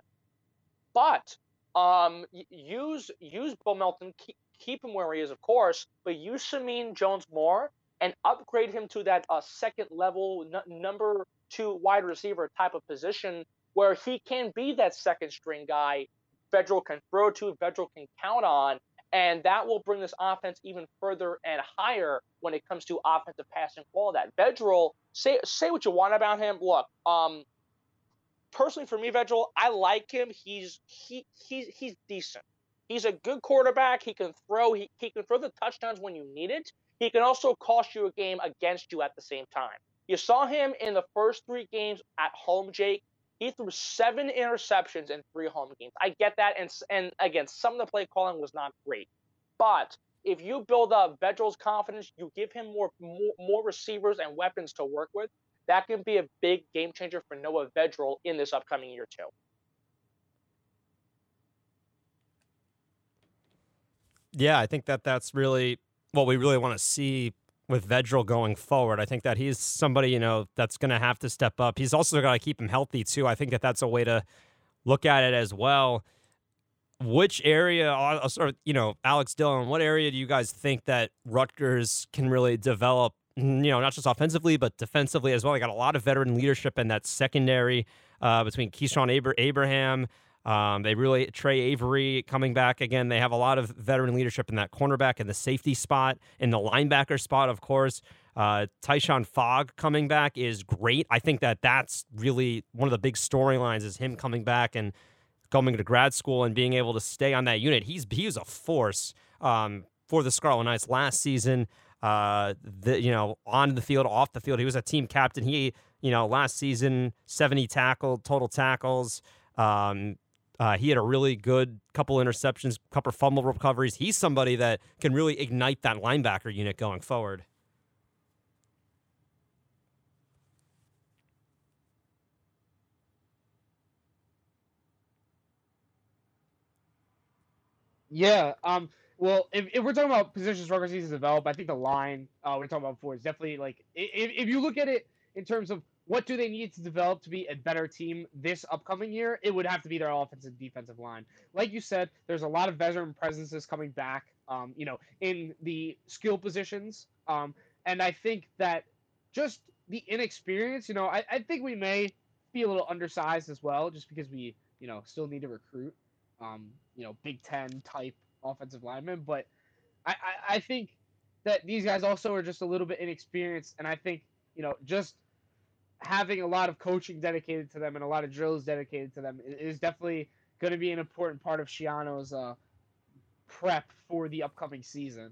Speaker 4: But um, use use Bo Melton, keep, keep him where he is, of course, but use Shameen Jones more and upgrade him to that uh, second level n- number two wide receiver type of position where he can be that second string guy Vedral can throw to, Vedral can count on, and that will bring this offense even further and higher when it comes to offensive passing quality. That say say what you want about him. Look, um, personally for me, Vedral, I like him. He's he he's he's decent. He's a good quarterback. He can throw. He, he can throw the touchdowns when you need it. He can also cost you a game against you at the same time. You saw him in the first three games at home, Jake. He threw seven interceptions in three home games. I get that, and and again, some of the play calling was not great, but if you build up Vedral's confidence, you give him more, more more receivers and weapons to work with. That can be a big game changer for Noah Vedral in this upcoming year too.
Speaker 2: Yeah, I think that that's really what we really want to see with Vedral going forward. I think that he's somebody, you know, that's going to have to step up. He's also got to keep him healthy, too. I think that that's a way to look at it as well. Which area, sort of, you know, Alex Dylan, what area do you guys think that Rutgers can really develop, you know, not just offensively, but defensively as well? They got a lot of veteran leadership in that secondary uh, between Keyshawn Abraham. Um, they really Trey Avery coming back again. They have a lot of veteran leadership in that cornerback and the safety spot, in the linebacker spot, of course. Uh, Tyshon Fogg coming back is great. I think that that's really one of the big storylines is him coming back and coming to grad school and being able to stay on that unit. He's he was a force um, for the Scarlet Knights last season. Uh, the you know on the field, off the field, he was a team captain. He you know last season seventy tackle total tackles. Um, uh, he had a really good couple interceptions, couple fumble recoveries. He's somebody that can really ignite that linebacker unit going forward.
Speaker 3: Yeah. Um. Well, if, if we're talking about positions Rutgers needs to develop, I think the line uh, we're talking about before is definitely like if, if you look at it in terms of what do they need to develop to be a better team this upcoming year, it would have to be their offensive defensive line. Like you said, there's a lot of veteran presences coming back. Um, you know, in the skill positions. Um, and I think that just the inexperience, you know, I, I think we may be a little undersized as well, just because we, you know, still need to recruit, um, you know, Big Ten type offensive linemen. But I, I, I think that these guys also are just a little bit inexperienced, and I think you know just having a lot of coaching dedicated to them and a lot of drills dedicated to them is definitely going to be an important part of Schiano's uh, prep for the upcoming season.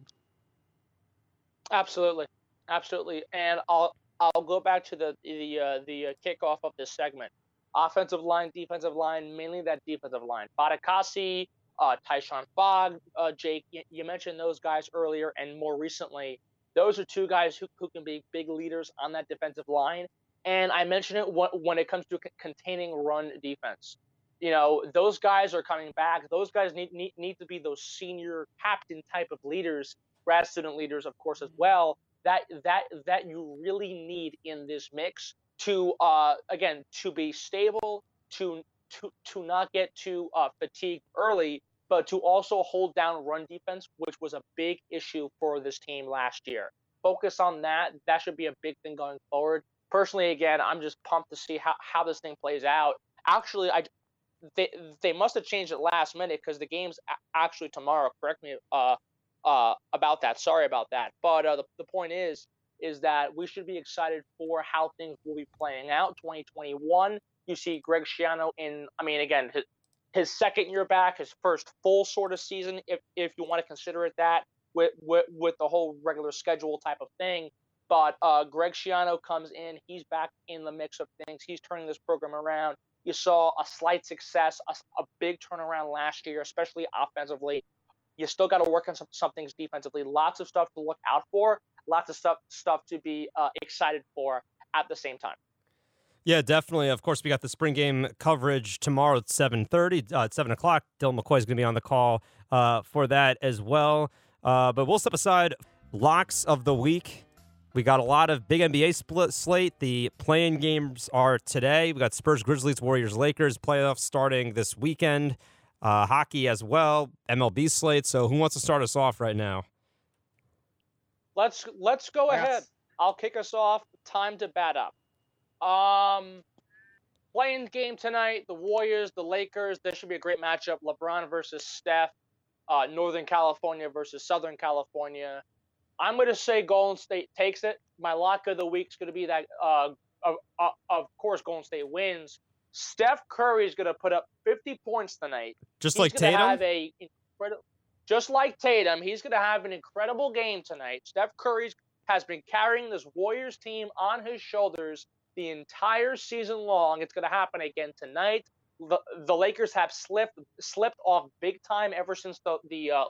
Speaker 4: Absolutely, absolutely, and I'll I'll go back to the the uh, the uh, kickoff of this segment. Offensive line, defensive line, mainly that defensive line. Fatukasi, uh, Tyshon Fogg, uh, Jake, you, mentioned those guys earlier, and more recently, those are two guys who, who can be big leaders on that defensive line. And I mentioned it when, when it comes to containing run defense. You know, those guys are coming back. Those guys need, need, need to be those senior captain type of leaders, grad student leaders, of course, as well. That that that you really need in this mix to uh, again to be stable, to to to not get too uh, fatigued early, but to also hold down run defense, which was a big issue for this team last year. Focus on that. That should be a big thing going forward. Personally, again, I'm just pumped to see how, how this thing plays out. Actually, I they they must have changed it last minute because the game's actually tomorrow. Correct me uh, uh, about that. Sorry about that. But uh, the, the point is is that we should be excited for how things will be playing out. 2021, you see Greg Schiano in. I mean, again, his, his second year back, his first full sort of season, if if you want to consider it that, with with, with the whole regular schedule type of thing. But uh, Greg Schiano comes in. He's back in the mix of things. He's turning this program around. You saw a slight success, a, a big turnaround last year, especially offensively. You still got to work on some, some things defensively. Lots of stuff to look out for. Lots of stuff stuff to be uh, excited for at the same time.
Speaker 2: Yeah, definitely. Of course, we got the spring game coverage tomorrow at seven thirty. Uh, at seven o'clock, Dylan McCoy is going to be on the call uh, for that as well. Uh, but we'll step aside locks of the week. We got a lot of big NBA split slate. The play-in games are today. We got Spurs, Grizzlies, Warriors, Lakers playoffs starting this weekend. Uh, hockey as well, MLB slate. So, who wants to start us off right now?
Speaker 4: Let's let's go yes. ahead. I'll kick us off. Time to bat up. Um, play-in game tonight. The Warriors, the Lakers. This should be a great matchup. LeBron versus Steph. Uh, Northern California versus Southern California. I'm going to say Golden State takes it. My lock of the week is going to be that, uh, of, uh, of course, Golden State wins. Steph Curry is going to put up 50 points tonight.
Speaker 2: Just
Speaker 4: he's
Speaker 2: like Tatum.
Speaker 4: Have a incredible, just like Tatum, he's going to have an incredible game tonight. Steph Curry has been carrying this Warriors team on his shoulders the entire season long. It's going to happen again tonight. The, the Lakers have slipped slipped off big time ever since the the uh,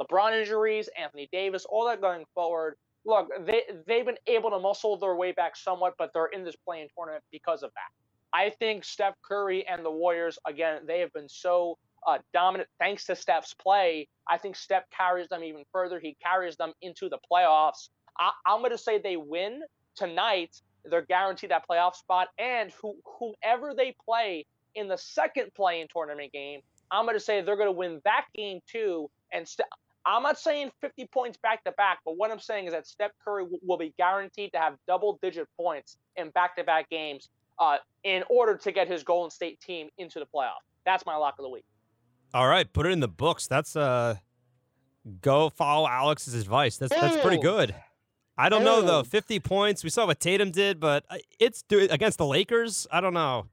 Speaker 4: LeBron injuries, Anthony Davis, all that going forward. Look, they they've been able to muscle their way back somewhat, but they're in this play-in tournament because of that. I think Steph Curry and the Warriors again, they have been so uh, dominant thanks to Steph's play. I think Steph carries them even further. He carries them into the playoffs. I, am going to say they win tonight. They're guaranteed that playoff spot, and who, whomever they play in the second play-in tournament game, I'm going to say they're going to win that game too. And Ste- I'm not saying 50 points back to back, but what I'm saying is that Steph Curry w- will be guaranteed to have double digit points in back to back games uh, in order to get his Golden State team into the playoff. That's my lock of the week.
Speaker 2: All right, put it in the books. That's uh, go follow Alex's advice. That's that's pretty good. I don't know though. 50 points. We saw what Tatum did, but uh, it's do against the Lakers. I don't know.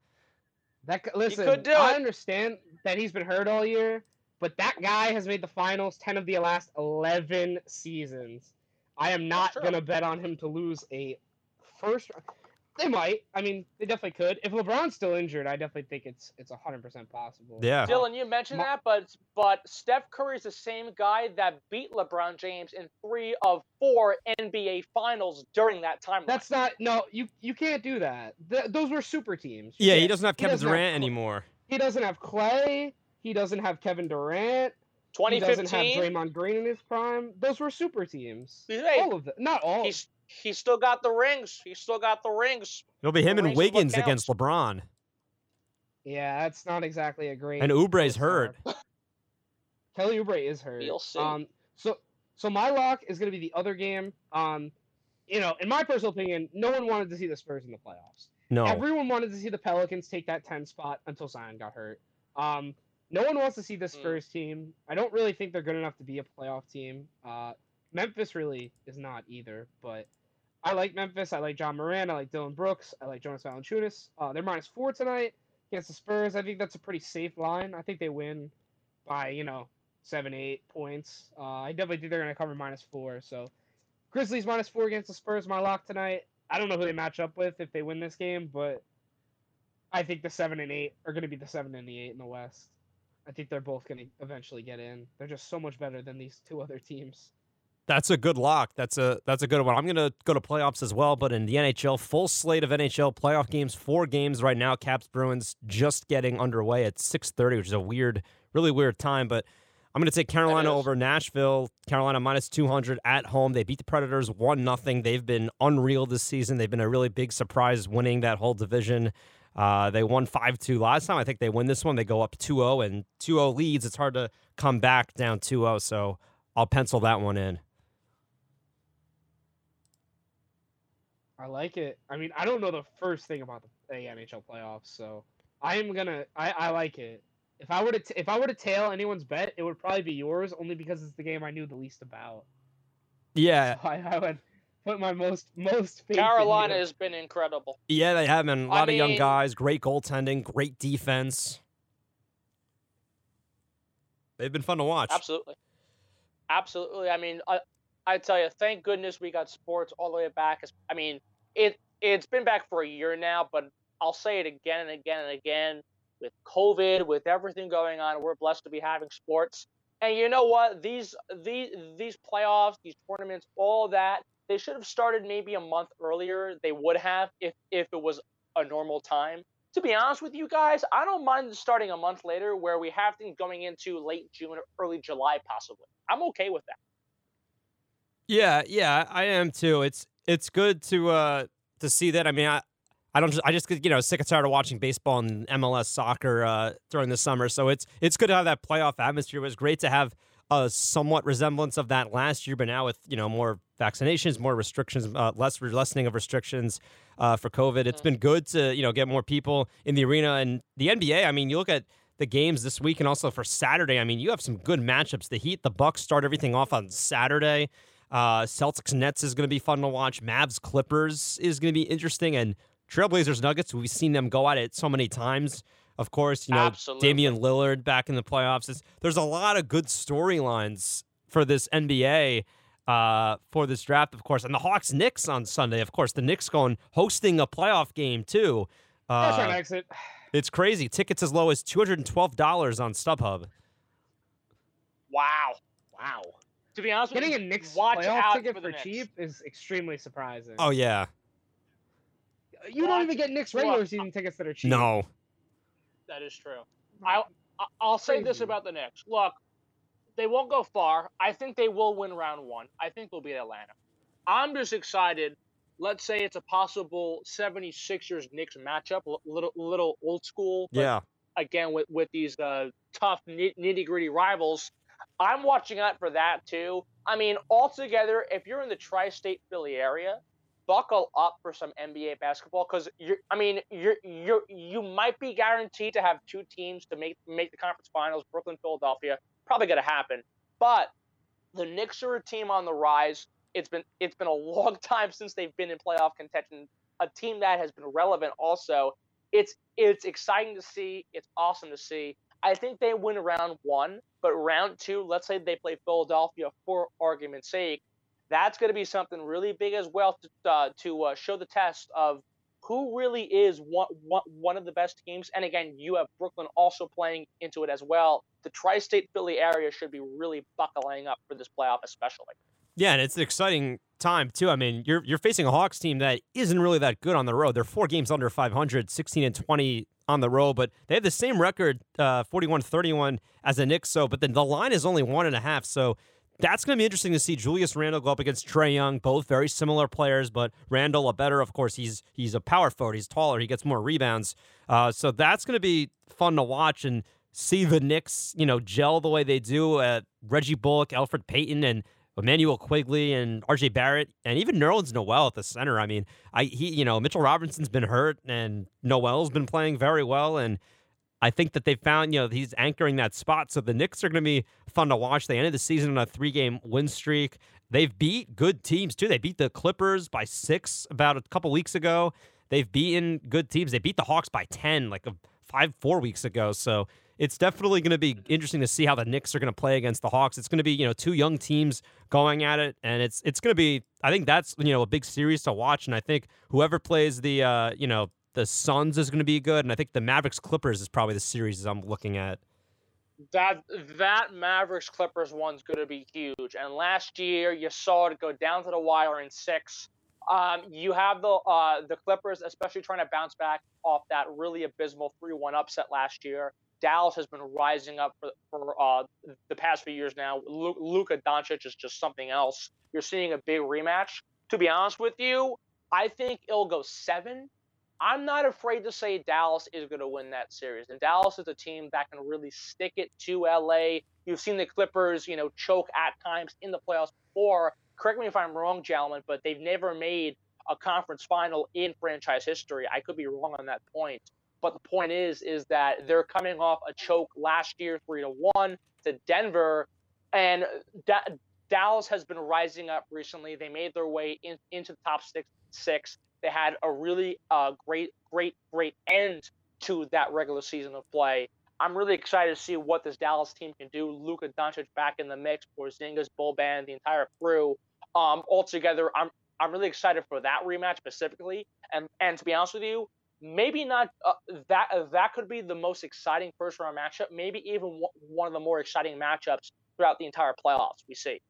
Speaker 3: That listen, I understand that he's been hurt all year, but that guy has made the finals 10 of the last 11 seasons. I am not going to bet on him to lose a first they might. I mean, they definitely could. If LeBron's still injured, I definitely think it's it's hundred percent possible.
Speaker 2: Yeah.
Speaker 4: Dylan, you mentioned that, but but Steph Curry is the same guy that beat LeBron James in three of four NBA Finals during that time.
Speaker 3: That's not no. You you can't do that. Th- those were super teams.
Speaker 2: Yeah, he doesn't have Kevin doesn't Durant have, anymore.
Speaker 3: He doesn't have Clay. He doesn't have Kevin Durant. 2015. He doesn't have
Speaker 4: 2015.
Speaker 3: Draymond Green in his prime. Those were super teams.
Speaker 4: Hey,
Speaker 3: all of them. Not all.
Speaker 4: he's he's still got the rings. He's still got the rings.
Speaker 2: It'll be him
Speaker 4: The
Speaker 2: and
Speaker 4: rings is what
Speaker 2: Wiggins against LeBron.
Speaker 3: Yeah, that's not exactly a great.
Speaker 2: And Oubre's
Speaker 3: close
Speaker 2: hurt.
Speaker 3: Kelly Oubre is hurt.
Speaker 4: We'll see.
Speaker 3: Um, so so my lock is going to be the other game. Um, you know, in my personal opinion, no one wanted to see the Spurs in the playoffs.
Speaker 2: No.
Speaker 3: Everyone wanted to see the Pelicans take that 10 spot until Zion got hurt. Um, no one wants to see this
Speaker 4: Mm.
Speaker 3: Spurs team. I don't really think they're good enough to be a playoff team. Uh, Memphis really is not either, but I like Memphis. I like Ja Morant. I like Dillon Brooks. I like Jonas Valanciunas. Uh, they're minus four tonight against the Spurs. I think that's a pretty safe line. I think they win by, you know, seven, eight points. Uh, I definitely think they're going to cover minus four. So Grizzlies minus four against the Spurs, my lock tonight. I don't know who they match up with if they win this game, but I think the seven and eight are going to be the seven and the eight in the West. I think they're both going to eventually get in. They're just so much better than these two other teams.
Speaker 2: That's a good lock. That's a that's a good one. I'm going to go to playoffs as well, but in the NHL, full slate of NHL playoff games, four games right now. Caps Bruins just getting underway at 6:30, which is a weird, really weird time. But I'm going to take Carolina over Nashville. Carolina minus 200 at home. They beat the Predators one nothing. They've been unreal this season. They've been a really big surprise, winning that whole division. Uh, they won 5 2 last time. I think they win this one. They go up 2 0 and 2 0 leads. It's hard to come back down 2 0. So I'll pencil that one in.
Speaker 3: I like it. I mean, I don't know the first thing about the, NHL playoffs, so I am gonna. I, I like it. If I were to t- if I were to tail anyone's bet, it would probably be yours, only because it's the game I knew the least about.
Speaker 2: Yeah,
Speaker 3: So I, I would put my most most faith in
Speaker 4: Carolina has been incredible.
Speaker 2: Yeah, they have been. a lot of young guys, great goaltending, great defense. They've been fun to watch.
Speaker 4: Absolutely. Absolutely. I mean, I, I tell you, thank goodness we got sports all the way back. I mean, it it's been back for a year now, but I'll say it again and again and again. With COVID, with everything going on, we're blessed to be having sports. And you know what? These these these playoffs, these tournaments, all that, they should have started maybe a month earlier. They would have if if it was a normal time. To be honest with you guys, I don't mind starting a month later where we have things going into late June or early July possibly. I'm okay with that.
Speaker 2: Yeah, yeah, I am too. It's it's good to uh to see that. I mean, I I don't just I just you know sick and tired of watching baseball and MLS soccer uh during the summer. So it's it's good to have that playoff atmosphere. It was great to have a somewhat resemblance of that last year, but now with you know more vaccinations, more restrictions, uh, less lessening of restrictions uh, for COVID. It's been good to you know get more people in the arena and the NBA. I mean, you look at the games this week and also for Saturday. I mean, you have some good matchups. The Heat, the Bucks start everything off on Saturday. Uh, Celtics Nets is going to be fun to watch. Mavs Clippers is going to be interesting, and Trailblazers Nuggets. We've seen them go at it so many times. Of course, you know
Speaker 4: Absolutely.
Speaker 2: Damian Lillard back in the playoffs. It's, there's a lot of good storylines for this NBA uh, for this draft, of course, and the Hawks Knicks on Sunday. Of course, the Knicks going hosting a playoff game too.
Speaker 3: That's
Speaker 2: Uh,
Speaker 3: my exit.
Speaker 2: it's crazy. Tickets as low as two hundred and twelve dollars on StubHub.
Speaker 4: Wow.
Speaker 3: Wow.
Speaker 4: To be honest with
Speaker 3: Getting
Speaker 4: you,
Speaker 3: a Knicks
Speaker 4: watch
Speaker 3: playoff
Speaker 4: out
Speaker 3: ticket
Speaker 4: for
Speaker 3: for, cheap is extremely surprising.
Speaker 2: Oh yeah,
Speaker 3: you don't even get Knicks regular
Speaker 4: Look,
Speaker 3: season tickets that are cheap.
Speaker 2: no,
Speaker 4: That is true. I, I I'll say this about the Knicks. Look, they won't go far. I think they will win round one. I think they'll beat Atlanta. I'm just excited. Let's say it's a possible 76ers Knicks matchup, little little old school. but
Speaker 2: yeah,
Speaker 4: again with with these uh, tough nitty gritty rivals. I'm watching out for that too. I mean, altogether, if you're in the tri-state Philly area, buckle up for some NBA basketball because you're. I mean, you're you're you might be guaranteed to have two teams to make make the conference finals. Brooklyn, Philadelphia, probably going to happen. But the Knicks are a team on the rise. It's been it's been a long time since they've been in playoff contention. A team that has been relevant also it's it's exciting to see. It's awesome to see. I think they win round one, but round two, let's say they play Philadelphia for argument's sake, that's going to be something really big as well to uh, to uh, show the test of who really is one, one one of the best teams. And again, you have Brooklyn also playing into it as well. The tri-state Philly area should be really buckling up for this playoff, especially.
Speaker 2: yeah, and it's an exciting time too. I mean, you're you're facing a Hawks team that isn't really that good on the road. They're four games under 500, 16 and 20 on the road, but they have the same record, uh, 41-31 as the Knicks. So, but then the line is only one and a half. So that's going to be interesting to see Julius Randle go up against Trae Young. Both very similar players, but Randle a better. Of course, he's he's a power forward. He's taller. He gets more rebounds. Uh, so that's going to be fun to watch and see the Knicks, you know, gel the way they do at Reggie Bullock, Elfrid Payton, and Immanuel Quickley and RJ Barrett and even Nerlens Noel at the center. I mean, I he you know Mitchell Robinson's been hurt and Noel's been playing very well and I think that they found you know he's anchoring that spot. So the Knicks are going to be fun to watch. They ended the season on a three game win streak. They've beat good teams too. They beat the Clippers by six about a couple weeks ago. They've beaten good teams. They beat the Hawks by ten like a five four weeks ago. So it's definitely going to be interesting to see how the Knicks are going to play against the Hawks. It's going to be you know two young teams going at it, and it's it's going to be I think that's you know a big series to watch, and I think whoever plays the uh, you know the Suns is going to be good, and I think the Mavericks Clippers is probably the series I'm looking at.
Speaker 4: That that Mavericks Clippers one's going to be huge, and last year you saw it go down to the wire in six. Um, you have the uh, the Clippers, especially trying to bounce back off that really abysmal three-one upset last year. Dallas has been rising up for, for uh, the past few years now. Luka Doncic is just something else. You're seeing a big rematch. To be honest with you, I think it'll go seven. I'm not afraid to say Dallas is going to win that series. And Dallas is a team that can really stick it to LA. You've seen the Clippers, you know, choke at times in the playoffs before. Correct me if I'm wrong, gentlemen, but they've never made a conference final in franchise history. I could be wrong on that point. But the point is, is that they're coming off a choke last year, three to one to Denver, and da- Dallas has been rising up recently. They made their way in, into the top six. Six. They had a really uh, great, great, great end to that regular season of play. I'm really excited to see what this Dallas team can do. Luka Doncic back in the mix, Porzingis, Boban, the entire crew. Um, altogether, I'm I'm really excited for that rematch specifically. And and to be honest with you, maybe not uh, that that could be the most exciting first round matchup maybe even one of the more exciting matchups throughout the entire playoffs we see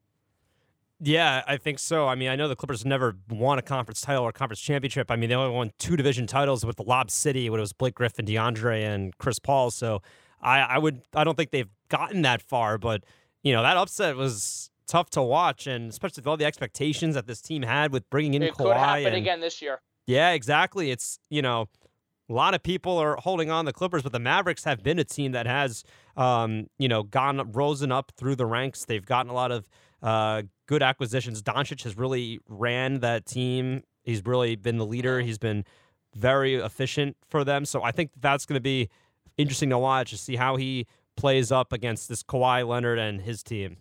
Speaker 2: yeah, I think so. I mean, I know the Clippers never won a conference title or conference championship. I mean, they only won two division titles with the Lob City when it was Blake Griffin, DeAndre, and Chris Paul. So I, I would, I don't think they've gotten that far. But you know, that upset was tough to watch, and especially with all the expectations that this team had with bringing in
Speaker 4: it
Speaker 2: Kawhi.
Speaker 4: could happen
Speaker 2: and,
Speaker 4: again this year.
Speaker 2: Yeah, exactly. It's you know a lot of people are holding on the Clippers, but the Mavericks have been a team that has, um, you know, gone risen up through the ranks. They've gotten a lot of uh, good acquisitions. Doncic has really ran that team. He's really been the leader. He's been very efficient for them. So I think that's going to be interesting to watch to see how he plays up against this Kawhi Leonard and his team.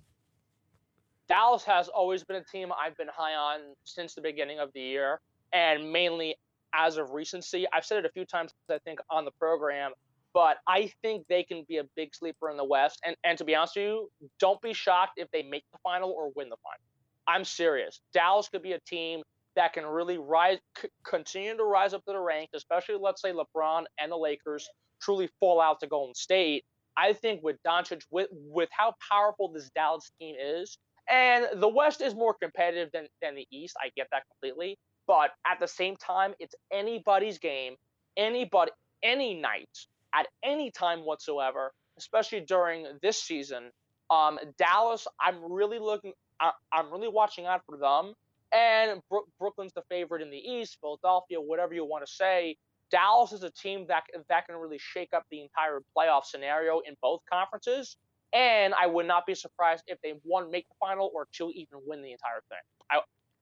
Speaker 4: Dallas has always been a team I've been high on since the beginning of the year, and mainly as of recency. I've said it a few times, I think, on the program, but I think they can be a big sleeper in the West. And and to be honest with you, don't be shocked if they make the final or win the final. I'm serious. Dallas could be a team that can really rise, c- continue to rise up to the ranks, especially let's say LeBron and the Lakers truly fall out to Golden State. I think with Doncic, with with how powerful this Dallas team is, and the West is more competitive than than the East. I get that completely. But at the same time, it's anybody's game, anybody, any night, at any time whatsoever, especially during this season. Um, Dallas, I'm really looking, I, am really watching out for them. And Bro- Brooklyn's the favorite in the East, Philadelphia, whatever you want to say. Dallas is a team that that can really shake up the entire playoff scenario in both conferences. And I would not be surprised if they one make the final or two even win the entire thing. I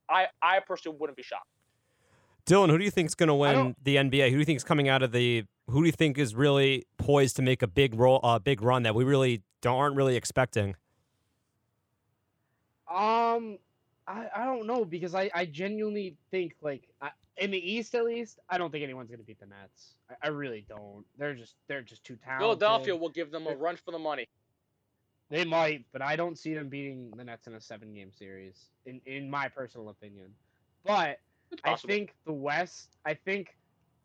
Speaker 4: I, I personally wouldn't be shocked.
Speaker 2: Dylan, who do you think is going to win the NBA? Who do you think is coming out of the? Who do you think is really poised to make a big role, a uh, big run that we really aren't really expecting?
Speaker 3: Um, I, I don't know because I, I genuinely think like I, in the East at least I don't think anyone's gonna beat the Nets. I, I really don't. They're just they're just too talented.
Speaker 4: Philadelphia will give them a run for the money.
Speaker 3: They might, but I don't see them beating the Nets in a seven game series, in, in my personal opinion. But I think the West, I think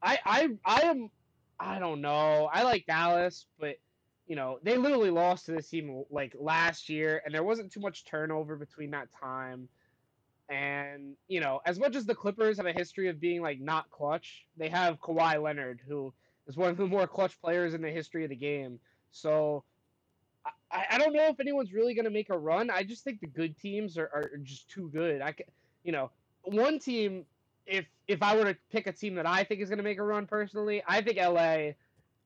Speaker 3: I I I am I don't know. I like Dallas, but you know, they literally lost to this team like last year and there wasn't too much turnover between that time. And, you know, as much as the Clippers have a history of being like not clutch, they have Kawhi Leonard who is one of the more clutch players in the history of the game. So I, I don't know if anyone's really going to make a run. I just think the good teams are, are just too good. I, you know, one team. If if I were to pick a team that I think is going to make a run personally, I think LA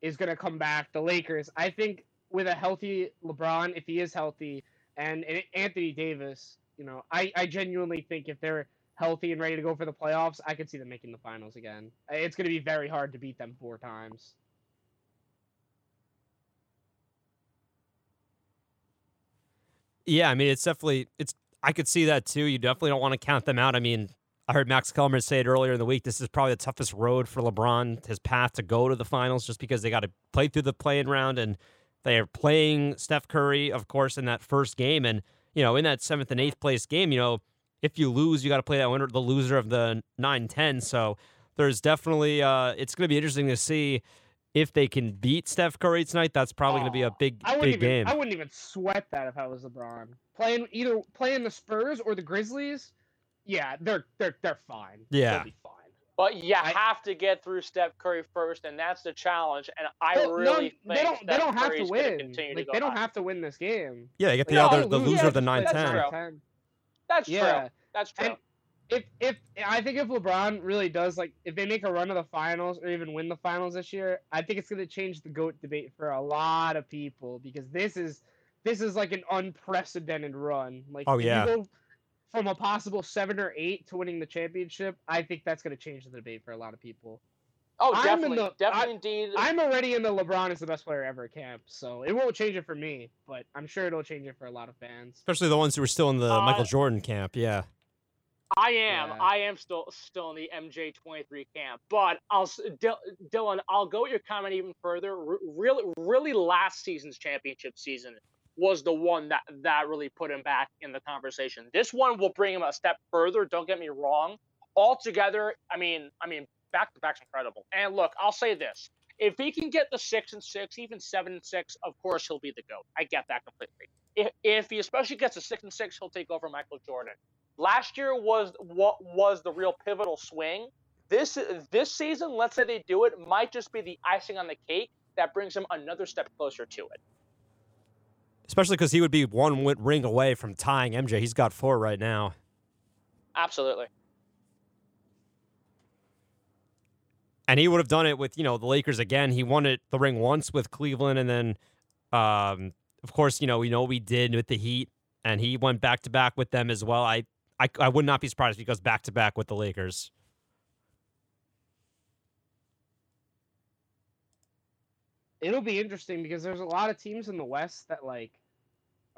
Speaker 3: is going to come back. The Lakers. I think with a healthy LeBron, if he is healthy, and, and Anthony Davis, you know, I, I genuinely think if they're healthy and ready to go for the playoffs, I could see them making the finals again. It's going to be very hard to beat them four times.
Speaker 2: Yeah, I mean, it's definitely it's. I could see that too. You definitely don't want to count them out. I mean, I heard Max Kellerman say it earlier in the week. This is probably the toughest road for LeBron, his path to go to the finals, just because they got to play through the play-in round and they are playing Steph Curry, of course, in that first game, and you know, in that seventh and eighth place game, you know, if you lose, you got to play that winner, the loser of the 9-10. So there's definitely uh, it's going to be interesting to see if they can beat Steph Curry tonight, that's probably oh, going to be a big, big
Speaker 3: even,
Speaker 2: game.
Speaker 3: I wouldn't even sweat that if I was LeBron. Playing either playing the Spurs or the Grizzlies, yeah, they're they're they're fine.
Speaker 2: Yeah,
Speaker 3: They'll be fine.
Speaker 4: But you I, have to get through Steph Curry first, and that's the challenge. And I really
Speaker 3: no, they don't. Steph they don't have to win. Like, they don't have to win this game.
Speaker 2: Yeah, they get the no, other the loser of the 9-10.
Speaker 4: That's true. That's true. Yeah. That's true.
Speaker 3: And, if if I think if LeBron really does like if they make a run of the finals or even win the finals this year, I think it's going to change the goat debate for a lot of people because this is this is like an unprecedented run. Like
Speaker 2: oh yeah.
Speaker 3: From a possible seven or eight to winning the championship, I think that's going to change the debate for a lot of people.
Speaker 4: Oh, definitely, the, definitely, I, indeed.
Speaker 3: I'm already in the LeBron is the best player ever camp, so it won't change it for me, but I'm sure it'll change it for a lot of fans,
Speaker 2: especially the ones who are still in the uh, Michael Jordan camp. Yeah.
Speaker 4: I am. Yeah. I am still still in the MJ23 camp. But I'll Dylan, I'll go with your comment even further. really, really, last season's championship season was the one that that really put him back in the conversation. This one will bring him a step further. Don't get me wrong. Altogether, I mean, I mean, back to back's incredible. And look, I'll say this: if he can get the six and six, even seven and six, of course he'll be the goat. I get that completely. If, if he especially gets a six and six, he'll take over Michael Jordan. Last year was what was the real pivotal swing. This this season, let's say they do it, might just be the icing on the cake that brings him another step closer to it.
Speaker 2: Especially because he would be one ring away from tying MJ. He's got four right now.
Speaker 4: Absolutely.
Speaker 2: And he would have done it with you know the Lakers again. He won it the ring once with Cleveland, and then, um, of course, you know we know we did with the Heat, and he went back to back with them as well. I I, I would not be surprised if he goes back to back with the Lakers.
Speaker 3: It'll be interesting because there's a lot of teams in the West that like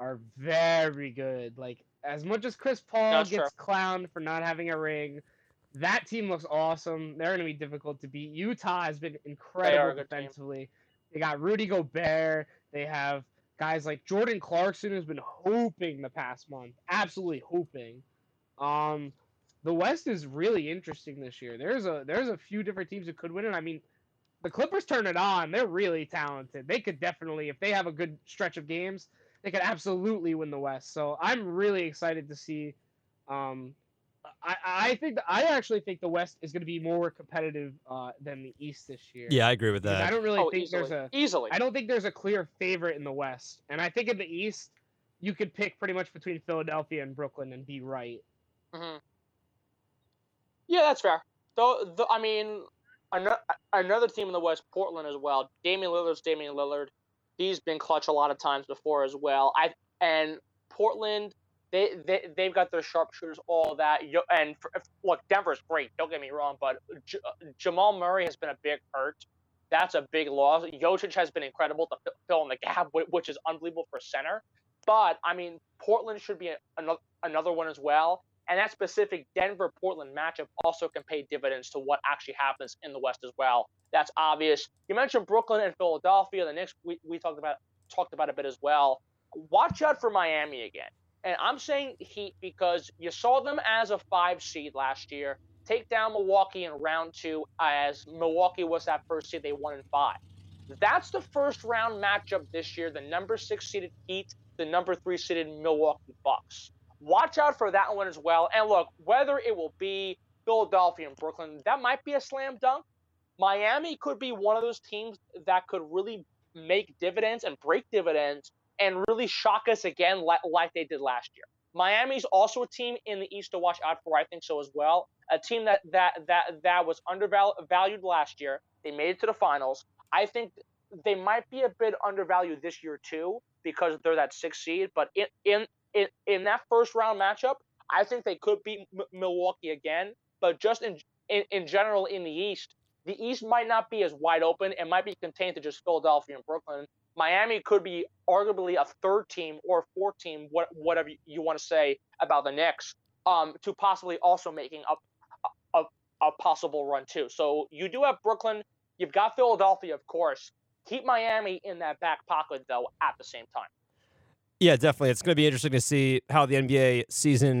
Speaker 3: are very good. Like as much as Chris Paul That's gets true. clowned for not having a ring, that team looks awesome. They're going to be difficult to beat. Utah has been incredible they defensively. They got Rudy Gobert. They have guys like Jordan Clarkson who's been hoping the past month, absolutely hoping. Um, the West is really interesting this year. There's a there's a few different teams that could win it. I mean, the Clippers turn it on. They're really talented. They could definitely, if they have a good stretch of games, they could absolutely win the West. So I'm really excited to see. Um, I, I think I actually think the West is going to be more competitive uh, than the East this year.
Speaker 2: Yeah, I agree with that.
Speaker 3: I don't really
Speaker 4: oh,
Speaker 3: think
Speaker 4: easily.
Speaker 3: there's a
Speaker 4: easily.
Speaker 3: I don't think there's a clear favorite in the West, and I think in the East you could pick pretty much between Philadelphia and Brooklyn and be right.
Speaker 4: Mm-hmm. Yeah, that's fair. Though, the, I mean, another, another team in the West, Portland as well. Damian Lillard's Damian Lillard. He's been clutch a lot of times before as well. I and Portland, they they they've got their sharpshooters, all that. And for, look, Denver's great. Don't get me wrong, but J- Jamal Murray has been a big hurt. That's a big loss. Jokic has been incredible to fill in the gap, which is unbelievable for center. But I mean, Portland should be another another one as well. And that specific Denver Portland matchup also can pay dividends to what actually happens in the West as well. That's obvious. You mentioned Brooklyn and Philadelphia. The Knicks we, we talked about talked about a bit as well. Watch out for Miami again. And I'm saying Heat because you saw them as a five seed last year take down Milwaukee in round two, as Milwaukee was that first seed they won in five. That's the first round matchup this year. The number six seeded Heat, the number three seeded Milwaukee Bucks watch out for that one as well. And look, whether it will be Philadelphia and Brooklyn, that might be a slam dunk. Miami could be one of those teams that could really make dividends and break dividends and really shock us again like, like they did last year. Miami's also a team in the East to watch out for, I think so as well. A team that that that that was undervalued last year. They made it to the finals. I think they might be a bit undervalued this year too because they're that sixth seed. But in in in, in that first round matchup, I think they could beat M- Milwaukee again. But just in, in in general in the East, the East might not be as wide open. It might be contained to just Philadelphia and Brooklyn. Miami could be arguably a third team or fourth team, what, whatever you want to say about the Knicks, um, to possibly also making a, a, a possible run too. So you do have Brooklyn. You've got Philadelphia, of course. Keep Miami in that back pocket, though, at the same time.
Speaker 2: Yeah, definitely. It's going to be interesting to see how the NBA season